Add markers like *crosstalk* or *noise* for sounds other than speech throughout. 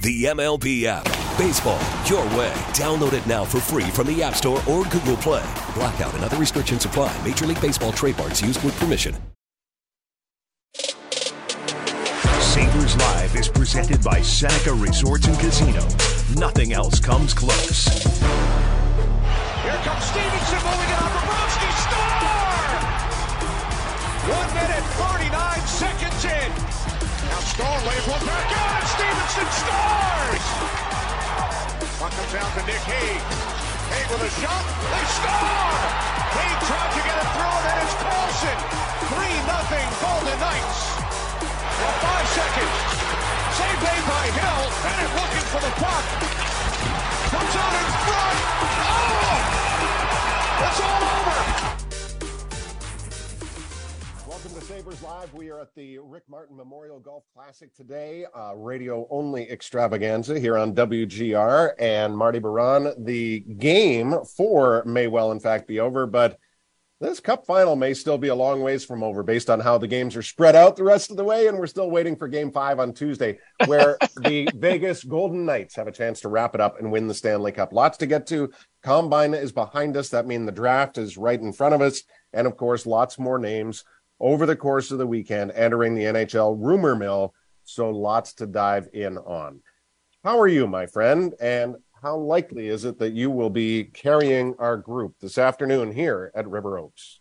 The MLB app. Baseball, your way. Download it now for free from the App Store or Google Play. Blackout and other restrictions apply. Major League Baseball trademarks used with permission. Sabres Live is presented by Seneca Resorts and Casino. Nothing else comes close. Here comes Stephenson moving it on Bobrovsky. Star! One minute, 39 seconds in. Now Stone lays one back out, and Stephenson scores! To. Hague with a shot. They score! Hague tried to get it through, and it's Karlsson. 3-0 Golden Knights. Well, five seconds. Save made by Hill. Bennett looking for the puck. Comes out in front. Oh! It's all over. Sabres Live. We are at the Rick Martin Memorial Golf Classic today, uh, radio only extravaganza here on WGR. And Marty Biron, the game for may well, in fact, be over, but this cup final may still be a long ways from over based on how the games are spread out the rest of the way. And we're still waiting for game five on Tuesday, where *laughs* the Vegas Golden Knights have a chance to wrap it up and win the Stanley Cup. Lots to get to. Combine is behind us. That means the draft is right in front of us. And of course, lots more names over the course of the weekend entering the NHL rumor mill. So lots to dive in on. How are you, my friend? And how likely is it that you will be carrying our group this afternoon here at River Oaks?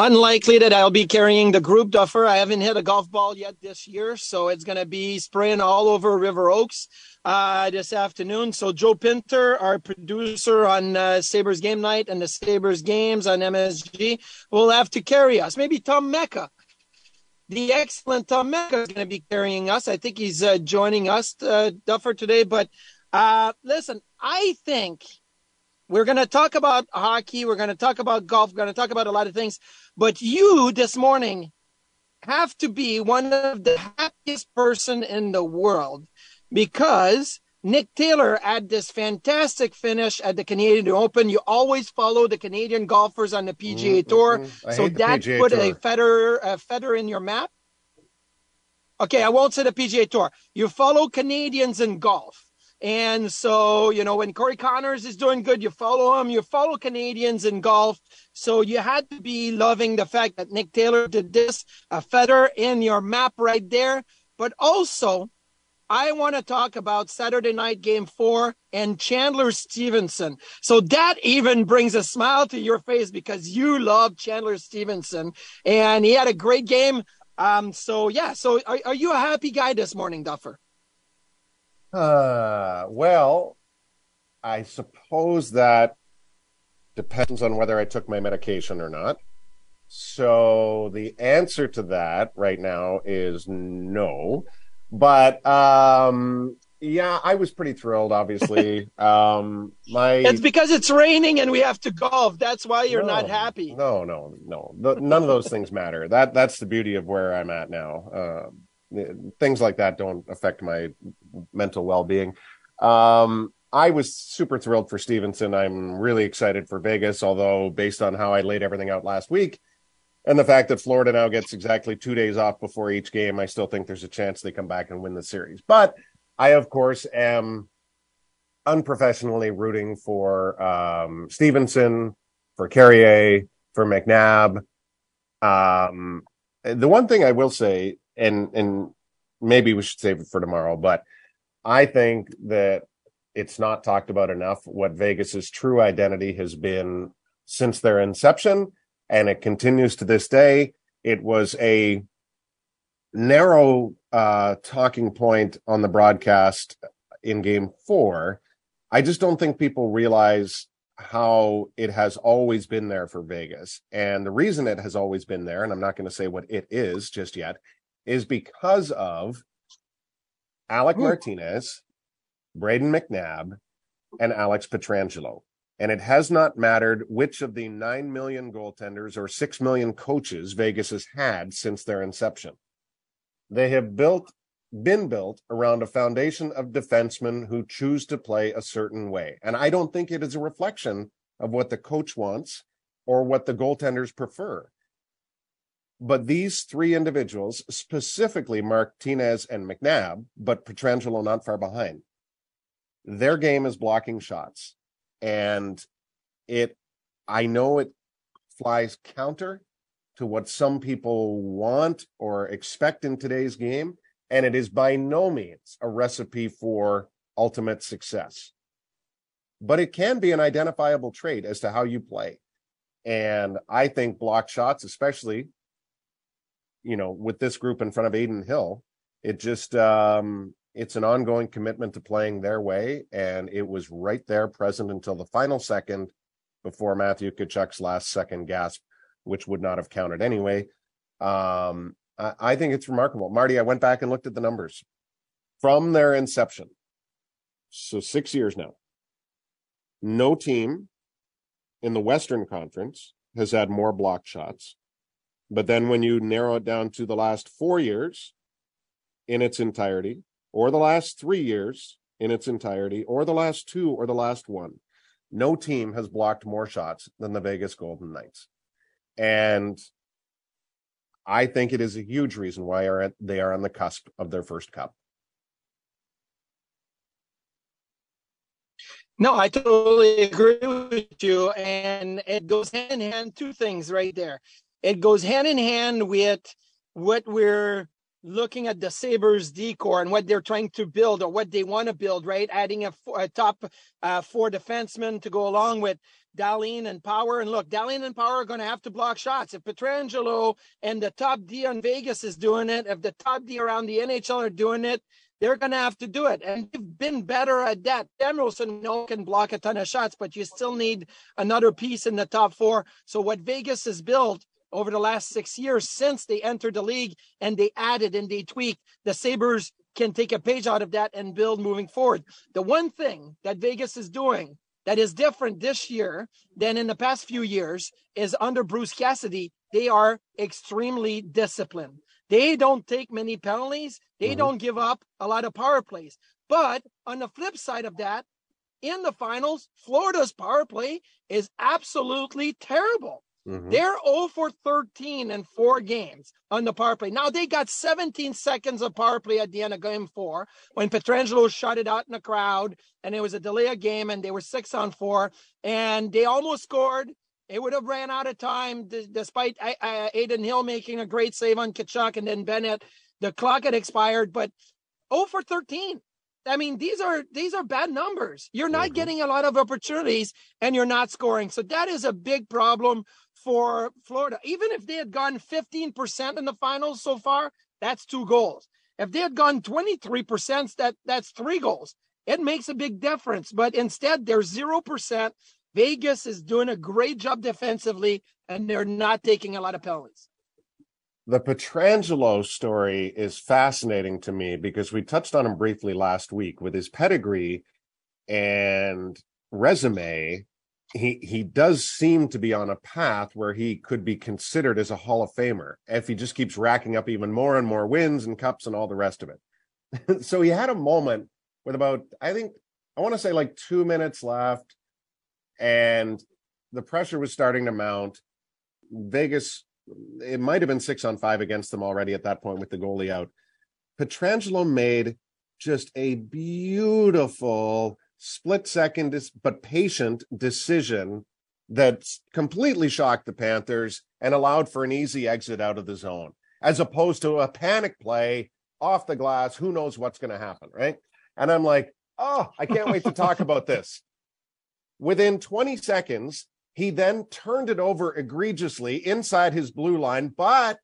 Unlikely that I'll be carrying the group duffer. I haven't hit a golf ball yet this year, so it's going to be spraying all over River Oaks uh, this afternoon. So Joe Pinter, our producer on uh, Sabres Game Night and the Sabres Games on MSG, will have to carry us. Maybe Tom Mecca the excellent Tom Mecca is going to be carrying us. I think he's uh, joining us, uh, Duffer, today. But uh, listen, I think we're going to talk about hockey. We're going to talk about golf. We're going to talk about a lot of things. But you this morning have to be one of the happiest person in the world because Nick Taylor had this fantastic finish at the Canadian Open. You always follow the Canadian golfers on the PGA mm-hmm. Tour, mm-hmm. so that PGA put Tour. a feather a feather in your map. Okay, I won't say the PGA Tour. You follow Canadians in golf. And so, you know, when Corey Conners is doing good, you follow him, you follow Canadians in golf. So you had to be loving the fact that Nick Taylor did this, a feather in your map right there. But also, I want to talk about Saturday night game four and Chandler Stephenson. So that even brings a smile to your face because you love Chandler Stephenson and he had a great game. Um, so yeah, so are, are you a happy guy this morning, Duffer? Uh, well, I suppose that depends on whether I took my medication or not. So the answer to that right now is no. But um yeah, I was pretty thrilled, obviously. *laughs* um my It's because it's raining and we have to golf. That's why you're No, not happy. No, no, no. The, none of those things matter. That that's the beauty of where I'm at now. Uh, things like that don't affect my mental well-being. Um, I was super thrilled for Stephenson. I'm really excited for Vegas, although based on how I laid everything out last week and the fact that Florida now gets exactly two days off before each game, I still think there's a chance they come back and win the series. But I, of course, am unprofessionally rooting for um, Stephenson, for Carrier, for McNabb. Um, the one thing I will say, and and maybe we should save it for tomorrow, but I think that it's not talked about enough what Vegas's true identity has been since their inception, and it continues to this day. It was a narrow uh, talking point on the broadcast in game four. I just don't think people realize how it has always been there for Vegas. And the reason it has always been there, and I'm not going to say what it is just yet, is because of Alec hmm. Martinez, Brayden McNabb, and Alex Pietrangelo. And it has not mattered which of the 9 million goaltenders or 6 million coaches Vegas has had since their inception. They have built, been built around a foundation of defensemen who choose to play a certain way. And I don't think it is a reflection of what the coach wants or what the goaltenders prefer. But these three individuals, specifically Martinez and McNabb, but Pietrangelo not far behind, their game is blocking shots. And it i know it flies counter to what some people want or expect in today's game and it is by no means a recipe for ultimate success. But it can be an identifiable trait as to how you play. And i think block shots especially you know with this group in front of Adin Hill it just um it's an ongoing commitment to playing their way, and it was right there present until the final second before Matthew Tkachuk's last second gasp, which would not have counted anyway. Um, I, I think it's remarkable. Marty, I went back and looked at the numbers from their inception. So six years now. No team in the Western Conference has had more block shots. But then when you narrow it down to the last four years in its entirety, or the last three years in its entirety, or the last two, or the last one, no team has blocked more shots than the Vegas Golden Knights. And I think it is a huge reason why they are on the cusp of their first cup. No, I totally agree with you. And it goes hand in hand, two things right there. It goes hand in hand with what we're looking at the Sabres D corps and what they're trying to build or what they want to build, right? Adding a, a top uh, four defensemen to go along with Dahlin and Power. And look, Dahlin and Power are going to have to block shots. If Pietrangelo and the top D on Vegas is doing it, if the top D around the NHL are doing it, they're going to have to do it. And they've been better at that. Samuelsson no can block a ton of shots, but you still need another piece in the top four. So what Vegas has built over the last six years since they entered the league and they added and they tweaked. The Sabres can take a page out of that and build moving forward. The one thing that Vegas is doing that is different this year than in the past few years is under Bruce Cassidy, they are extremely disciplined. They don't take many penalties, they mm-hmm. don't give up a lot of power plays. But on the flip side of that, in the finals, Florida's power play is absolutely terrible. Mm-hmm. They're 0 for 13 in four games on the power play. Now they got 17 seconds of power play at the end of game four when Pietrangelo shut it out in the crowd and it was a delay of game and they were six on four and they almost scored. It would have ran out of time d- despite uh, Adin Hill making a great save on Tkachuk and then Bennett. The clock had expired, but 0 for 13. I mean, these are these are bad numbers. You're not mm-hmm. getting a lot of opportunities and you're not scoring. So that is a big problem for Florida. Even if they had gone 15% in the finals so far, that's two goals. If they had gone 23%, that that's three goals. It makes a big difference. But instead, they're 0%. Vegas is doing a great job defensively, and they're not taking a lot of penalties. The Pietrangelo story is fascinating to me because we touched on him briefly last week with his pedigree and resume he he does seem to be on a path where he could be considered as a Hall of Famer if he just keeps racking up even more and more wins and cups and all the rest of it. *laughs* so he had a moment with about I think I want to say like 2 minutes left and the pressure was starting to mount. Vegas it might have been 6 on 5 against them already at that point with the goalie out. Pietrangelo made just a beautiful split second but patient decision that completely shocked the Panthers and allowed for an easy exit out of the zone, as opposed to a panic play off the glass. Who knows what's going to happen, right? And I'm like, oh, I can't wait to talk about *laughs* this. Within 20 seconds, he then turned it over egregiously inside his blue line, but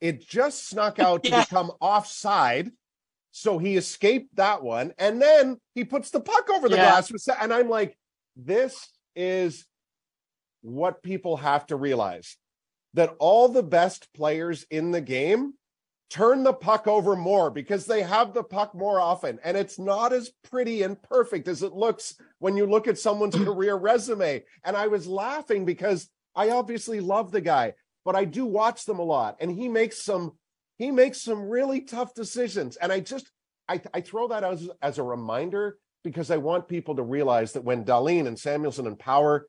it just snuck out to yeah. become offside so he escaped that one. And then he puts the puck over the yeah. glass. And I'm like, this is what people have to realize that all the best players in the game turn the puck over more because they have the puck more often and it's not as pretty and perfect as it looks when you look at someone's *clears throat* career resume and i was laughing because i obviously love the guy but i do watch them a lot and he makes some he makes some really tough decisions and i just i, I throw that as, as a reminder because i want people to realize that when Dahlin and Samuelsson and power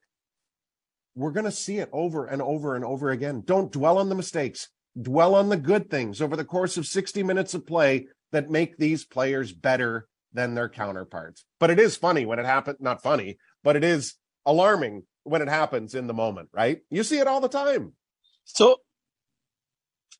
we're going to see it over and over and over again don't dwell on the mistakes dwell on the good things over the course of 60 minutes of play that make these players better than their counterparts. But it is funny when it happens, not funny, but it is alarming when it happens in the moment, right? You see it all the time. So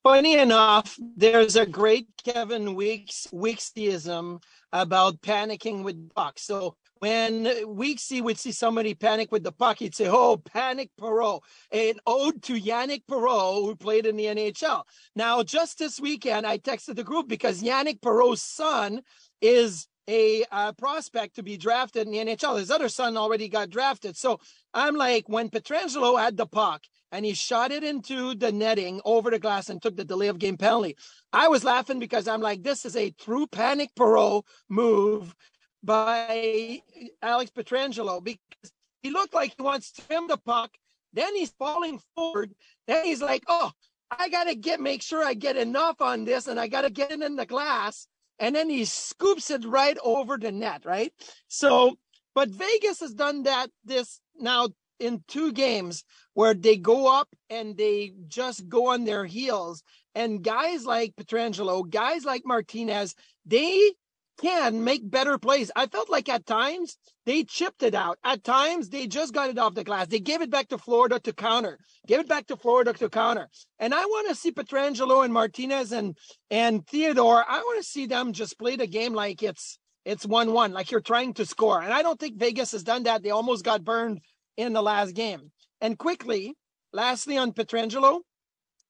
funny enough, there's a great Kevin Weekes Weeksism about panicking with pucks. So when Weeksy would see somebody panic with the puck, he'd say, Oh, panic Perreault, an ode to Yannick Perreault, who played in the NHL. Now, just this weekend, I texted the group because Yannick Perreault's son is a uh, prospect to be drafted in the NHL. His other son already got drafted. So I'm like, when Pietrangelo had the puck and he shot it into the netting over the glass and took the delay of game penalty, I was laughing because I'm like, this is a true panic Perreault move by Alex Pietrangelo because he looked like he wants to trim the puck. Then he's falling forward. Then he's like, oh, I got to get, make sure I get enough on this and I got to get it in the glass. And then he scoops it right over the net, right? So, but Vegas has done that this now in two games where they go up and they just go on their heels. And guys like Pietrangelo, guys like Martinez, they can make better plays. I felt like at times they chipped it out. At times they just got it off the glass. They gave it back to Florida to counter. Give it back to Florida to counter. And I want to see Pietrangelo and Martinez and and Theodore. I want to see them just play the game like it's it's one one, like you're trying to score. And I don't think Vegas has done that. They almost got burned in the last game. And quickly, lastly on Pietrangelo,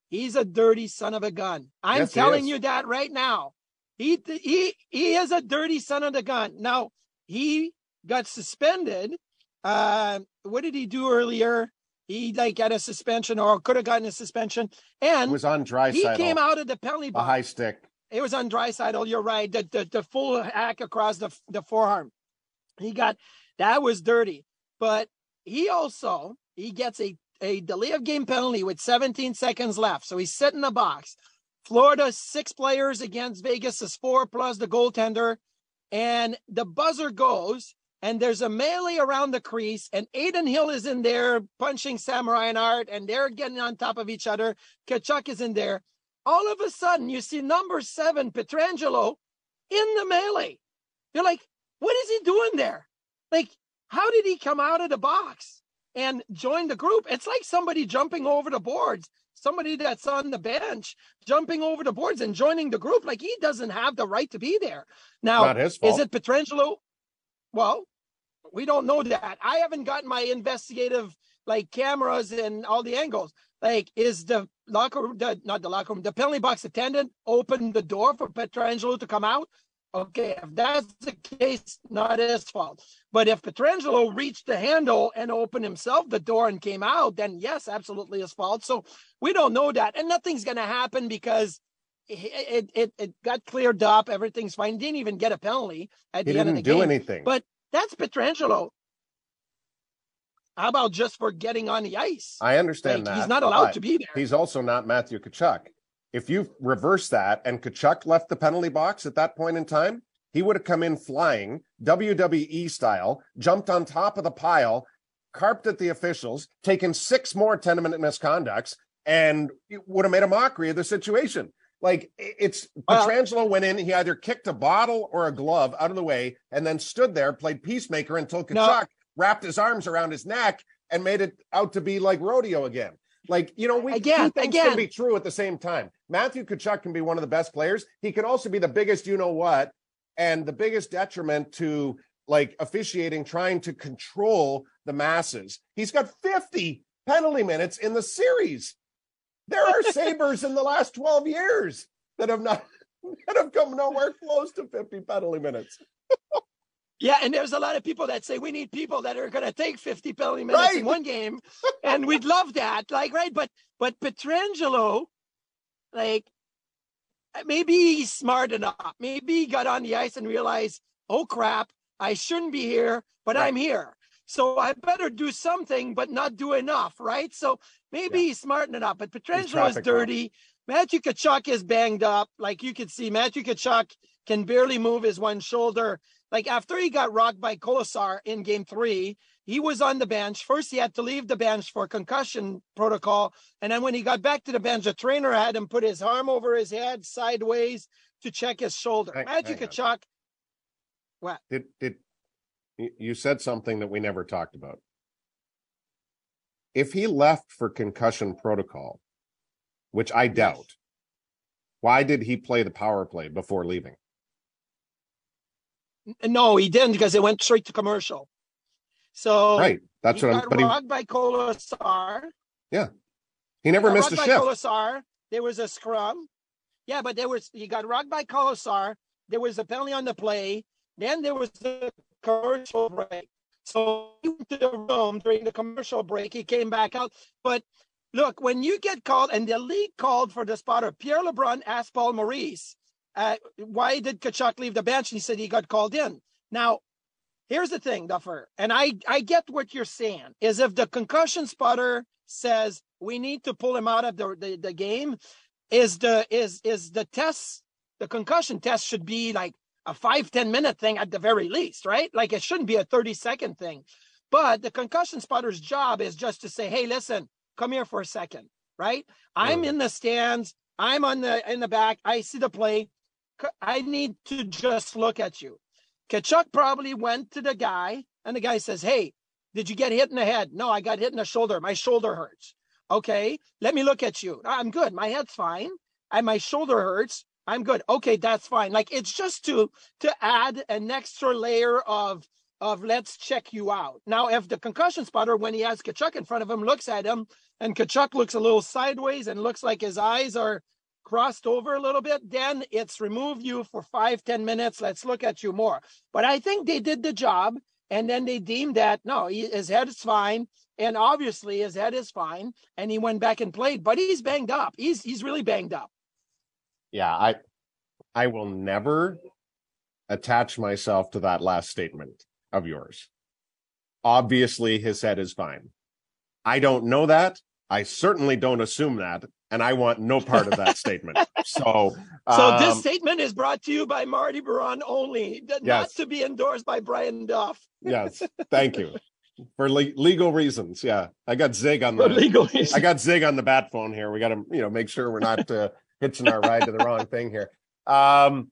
he's a dirty son of a gun. I'm yes, telling you that right now. He he he is a dirty son of the gun. Now he got suspended. Uh, what did he do earlier? He like got a suspension or could have gotten a suspension. And it was on dry He came out of the penalty box. A high stick. It was on Draisaitl. You're right. The, the the full hack across the the forearm. He got that was dirty. But he also he gets a a delay of game penalty with 17 seconds left. So he's sitting in the box. Florida, six players against Vegas is four plus the goaltender. And the buzzer goes, and there's a melee around the crease, and Adin Hill is in there punching Sam Art, and they're getting on top of each other. Tkachuk is in there. All of a sudden, you see number seven, Pietrangelo, in the melee. You're like, what is he doing there? Like, how did he come out of the box and join the group? It's like somebody jumping over the boards somebody that's on the bench jumping over the boards and joining the group. Like he doesn't have the right to be there. Now, is it Pietrangelo? Well, we don't know that. I haven't gotten my investigative like cameras and all the angles. Like, is the locker room, the, not the locker room, the penalty box attendant opened the door for Pietrangelo to come out? Okay, if that's the case, not his fault. But if Pietrangelo reached the handle and opened himself the door and came out, then yes, absolutely his fault. So we don't know that, and nothing's going to happen because it, it it got cleared up. Everything's fine. Didn't even get a penalty at he the end of the game. Didn't do anything. But that's Pietrangelo. How about just for getting on the ice? I understand like, that. He's not allowed to be there. He's also not Matthew Tkachuk if you reverse that and Tkachuk left the penalty box at that point in time, he would have come in flying, WWE style, jumped on top of the pile, carped at the officials, taken six more 10 minute misconducts, and would have made a mockery of the situation. Like it's well, went in, he either kicked a bottle or a glove out of the way and then stood there, played peacemaker until Tkachuk no. wrapped his arms around his neck and made it out to be like rodeo again. Like, you know, we again, two things again. can be true at the same time. Matthew Tkachuk can be one of the best players. He can also be the biggest, you know what, and the biggest detriment to like officiating, trying to control the masses. He's got 50 penalty minutes in the series. There are *laughs* Sabres in the last 12 years that have not *laughs* that have come nowhere close to 50 penalty minutes. *laughs* Yeah, and there's a lot of people that say we need people that are going to take 50 penalty minutes right. in one game, and we'd love that. Like, right? But but Pietrangelo, like, maybe he's smart enough. Maybe he got on the ice and realized, oh crap, I shouldn't be here, but right. I'm here. So I better do something, but not do enough, right? So maybe yeah. he's smart enough. But Pietrangelo is dirty. Matthew Tkachuk is banged up. Like you could see, Matthew Tkachuk can barely move his one shoulder. Like after he got rocked by Kolesar in game three, he was on the bench. First, he had to leave the bench for concussion protocol. And then when he got back to the bench, the trainer had him put his arm over his head sideways to check his shoulder. Hang, Matthew hang Tkachuk. On. What? Did, did you said something that we never talked about? If he left for concussion protocol, which I doubt, why did he play the power play before leaving? No, he didn't because it went straight to commercial. So right, that's what I'm. But robbed he, by Kolesar. Yeah, he never missed a shift. Kolesar. There was a scrum. Yeah, but there was he got rocked by Kolesar. There was a penalty on the play. Then there was the commercial break. So he went to the room during the commercial break. He came back out. But look, when you get called, and the league called for the spotter, Pierre LeBrun asked Paul Maurice, uh, why did Tkachuk leave the bench? And he said he got called in. Now, here's the thing, Duffer, and I, I get what you're saying, is if the concussion spotter says we need to pull him out of the, the, the game, is the is is the test, the concussion test should be like a five ten minute thing at the very least, right? Like it shouldn't be a 30 second thing. But the concussion spotter's job is just to say, hey, listen, come here for a second, right? I'm in the stands. I'm on the in the back. I see the play. I need to just look at you. Tkachuk probably went to the guy, and the guy says, Hey, did you get hit in the head? No, I got hit in the shoulder. My shoulder hurts. Okay, let me look at you. I'm good. My head's fine. And my shoulder hurts. I'm good. Okay, that's fine. Like it's just to to add an extra layer of of let's check you out. Now, if the concussion spotter, when he has Tkachuk in front of him, looks at him, and Tkachuk looks a little sideways and looks like his eyes are crossed over a little bit, then it's remove you for five ten minutes. Let's look at you more. But I think they did the job. And then they deemed that no, his head is fine. And obviously his head is fine. And he went back and played, but he's banged up. He's he's really banged up. Yeah, I I will never attach myself to that last statement of yours. Obviously his head is fine. I don't know that. I certainly don't assume that and I want no part of that *laughs* statement. So, so um, this statement is brought to you by Marty Biron only, not yes. to be endorsed by Brian Duff. yes, *laughs* thank you for le- legal reasons. Yeah, I got Zig on the for legal reasons. *laughs* I got Zig on the bat phone here. We got to you know make sure we're not uh, hitching our ride to the wrong thing here. Um,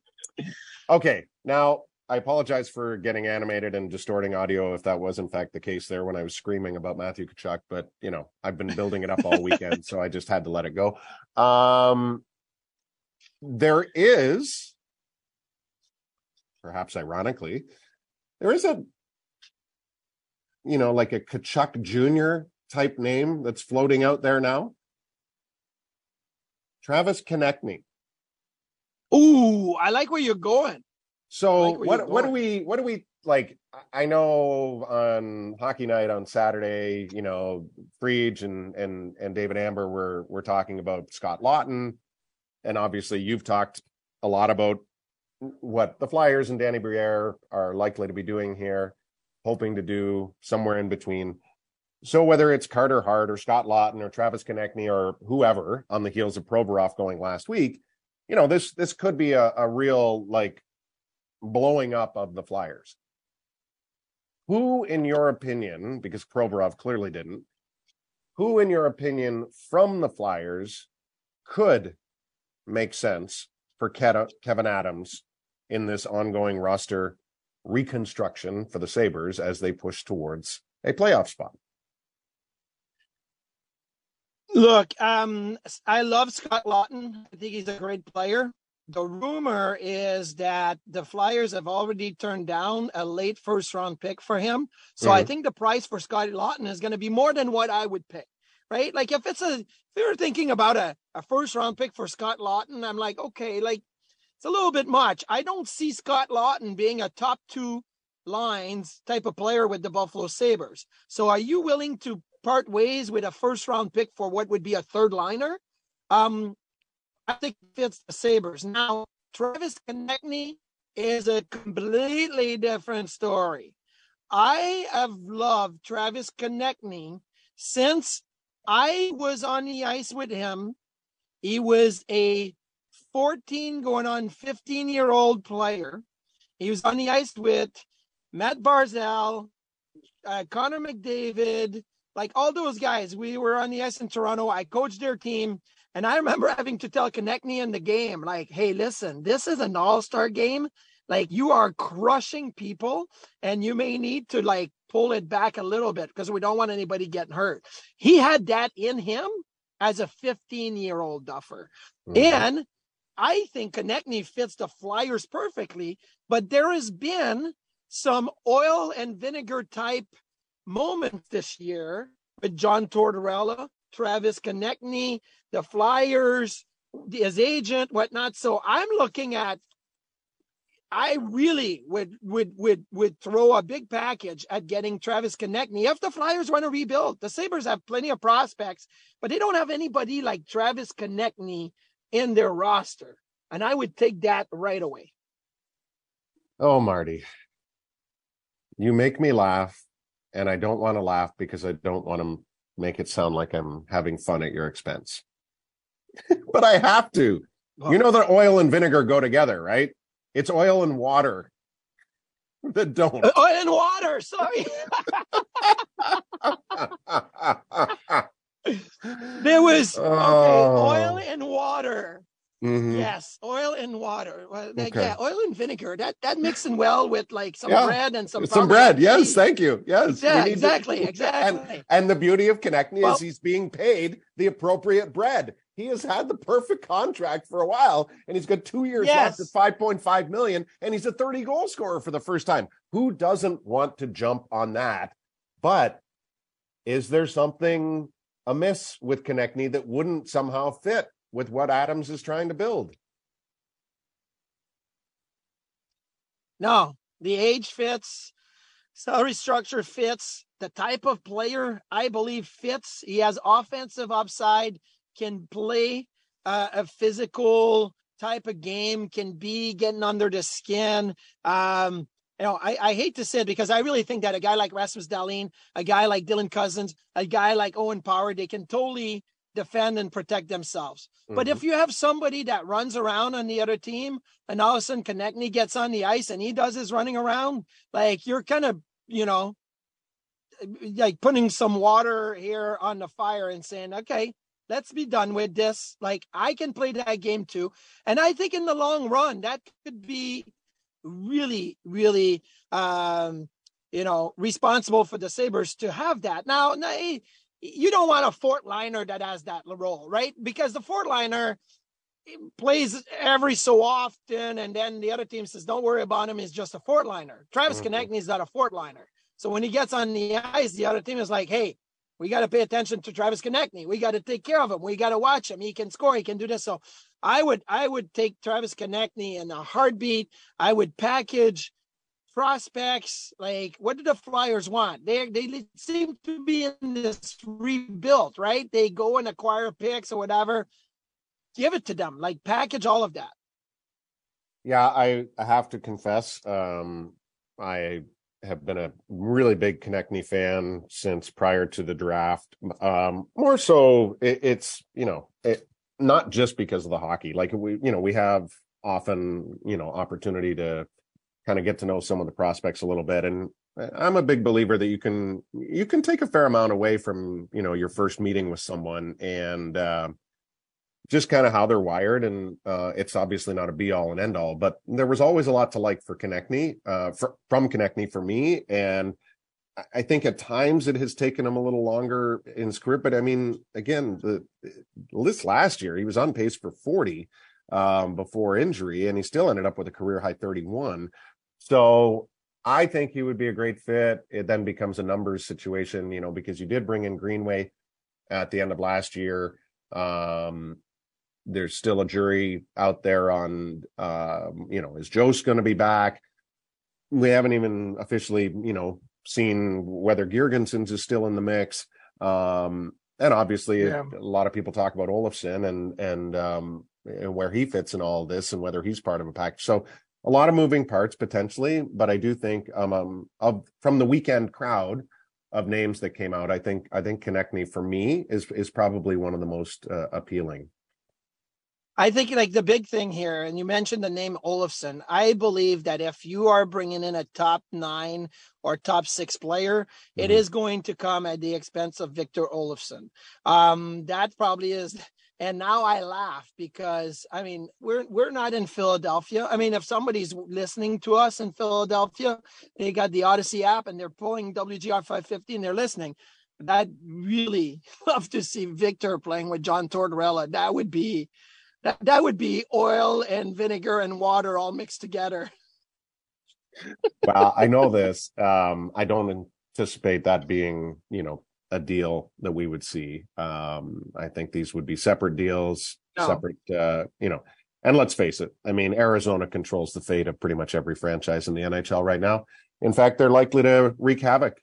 okay, now I apologize for getting animated and distorting audio if that was in fact the case there when I was screaming about Matthew Tkachuk, but you know, I've been building it up all weekend, so I just had to let it go. Um there is perhaps ironically, there is a you know, like a Tkachuk Jr. type name that's floating out there now. Travis Konecny. Ooh, I like where you're going. So like what what do we what do we like? I know on hockey night on Saturday, you know, Friedge and and and David Amber were were talking about Scott Laughton, and obviously you've talked a lot about what the Flyers and Danny Briere are likely to be doing here, hoping to do somewhere in between. So whether it's Carter Hart or Scott Laughton or Travis Konecny or whoever on the heels of Provorov going last week, you know, this this could be a, a real like blowing up of the Flyers. Who, in your opinion, because Provorov clearly didn't, who, in your opinion, from the Flyers could make sense for Kevyn Adams in this ongoing roster reconstruction for the Sabres as they push towards a playoff spot? Look, um, I love Scott Laughton. I think he's a great player the rumor is that the Flyers have already turned down a late first round pick for him. So mm-hmm. I think the price for Scotty Laughton is going to be more than what I would pay. Right? Like if it's a if you're thinking about a, a first round pick for Scott Laughton, I'm like, okay, like it's a little bit much. I don't see Scott Laughton being a top two lines type of player with the Buffalo Sabres. So are you willing to part ways with a first round pick for what would be a third liner? Um, I think fits the Sabres. Now, Travis Konecny is a completely different story. I have loved Travis Konecny since I was on the ice with him. He was a 14 going on 15 year old player. He was on the ice with Matt Barzal, uh, Connor McDavid, like all those guys. We were on the ice in Toronto. I coached their team. And I remember *laughs* having to tell Konecny in the game, like, hey, listen, this is an all-star game. Like you are crushing people, and you may need to like pull it back a little bit because we don't want anybody getting hurt. He had that in him as a 15-year-old duffer. Mm-hmm. And I think Konecny fits the Flyers perfectly, but there has been some oil and vinegar type moments this year with John Tortorella, Travis Konecny, the Flyers, his agent, whatnot. So I'm looking at. I really would would would would throw a big package at getting Travis Konecny if the Flyers want to rebuild. The Sabres have plenty of prospects, but they don't have anybody like Travis Konecny in their roster. And I would take that right away. Oh, Marty. You make me laugh, and I don't want to laugh because I don't want to make it sound like I'm having fun at your expense. *laughs* but I have to. Oh. You know that oil and vinegar go together, right? It's oil and water *laughs* that don't. Uh, oil and water, sorry. *laughs* there was okay, oh. oil and water. Mm-hmm. Yes, oil and water. Like, okay. Yeah, oil and vinegar. That that mixing well with like some yeah. bread and some some bread. Yes, thank you. Yes, yeah, exactly, to, *laughs* exactly. And, and, the beauty of Konecny well, is he's being paid the appropriate bread. He has had the perfect contract for a while, and he's got two years yes. left at five point five million, and he's a thirty goal scorer for the first time. Who doesn't want to jump on that? But is there something amiss with Konecny that wouldn't somehow fit with what Adams is trying to build. No, the age fits, salary structure fits, the type of player I believe fits. He has offensive upside, can play uh, a physical type of game, can be getting under the skin. Um, you know, I, I hate to say it because I really think that a guy like Rasmus Dahlin, a guy like Dylan Cozens, a guy like Owen Power, they can totally defend and protect themselves. Mm-hmm. But if mm-hmm. you have somebody that runs around on the other team and all of a sudden Konecny gets on the ice and he does his running around, like you're kind of, you know, like putting some water here on the fire and saying, okay, let's be done with this. Like I can play that game too. And I think in the long run, that could be really, really, um, you know, responsible for the Sabres to have that. Now, Now, you don't want a fourth liner that has that role, right? Because the fourth liner plays every so often, and then the other team says, "Don't worry about him; he's just a fourth liner." Travis mm-hmm. Konecny is not a fourth liner, so when he gets on the ice, the other team is like, "Hey, we got to pay attention to Travis Konecny. We got to take care of him. We got to watch him. He can score. He can do this." So, I would I would take Travis Konecny in a heartbeat. I would package prospects. Like, what do the Flyers want? They they seem to be in this rebuild, right? They go and acquire picks or whatever. Give it to them, like package all of that. Yeah, I, I have to confess, um, I have been a really big Konecny fan since prior to the draft. Um, more so, it, it's you know, it, not just because of the hockey. Like we, you know, we have often you know opportunity to kind of get to know some of the prospects a little bit. And I'm a big believer that you can you can take a fair amount away from you know your first meeting with someone and uh, just kind of how they're wired. And uh, it's obviously not a be all and end all, but there was always a lot to like for Konecny, uh, for, from Konecny for me. And I think at times it has taken him a little longer in script, but I mean, again, the list last year he was on pace for 40 um, before injury, and he still ended up with a career high 31. So I think he would be a great fit. It then becomes a numbers situation, you know, because you did bring in Greenway at the end of last year. Um, there's still a jury out there on, um, you know, is Jost going to be back? We haven't even officially, you know, seen whether Girgensons is still in the mix. Um, and obviously, yeah. a lot of people talk about Olofsson and and um, where he fits in all this and whether he's part of a package. So a lot of moving parts potentially, but I do think um, um of from the weekend crowd of names that came out, I think I think Konecny for me is is probably one of the most uh, appealing. I think like the big thing here, and you mentioned the name Olofsson. I believe that if you are bringing in a top nine or top six player, mm-hmm. it is going to come at the expense of Victor Olofsson. Um, that probably is. And now I laugh because I mean we're we're not in Philadelphia. I mean, if somebody's listening to us in Philadelphia, they got the Audacy app and they're pulling WGR 550 and they're listening. I'd really *laughs* love to see Victor playing with John Tortorella. That would be that, that would be oil and vinegar and water all mixed together. *laughs* well, I know this. Um, I don't anticipate that being, you know, a deal that we would see. Um, I think these would be separate deals, no. separate, uh, you know, and let's face it. I mean, Arizona controls the fate of pretty much every franchise in the NHL right now. In fact, they're likely to wreak havoc,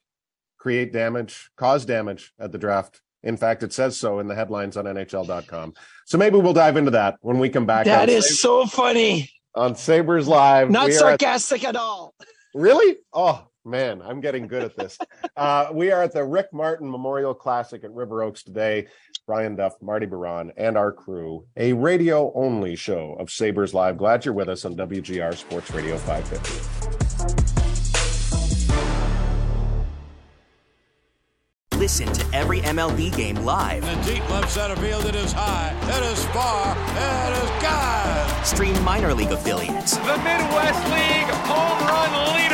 create damage, cause damage at the draft in fact, it says so in the headlines on NHL.com. So maybe we'll dive into that when we come back. That is Sabres, so funny. On Sabres Live. Not sarcastic at, at all. Really? Oh, man, I'm getting good at this. uh, we are at the Rick Martin Memorial Classic at River Oaks today. Brian Duff, Marty Biron, and our crew, a radio only show of Sabres Live. Glad you're with us on WGR Sports Radio 550. Listen to every MLB game live. In the deep left center field, it is high, it is far, it is God. Stream minor league affiliates. The Midwest League home run leader.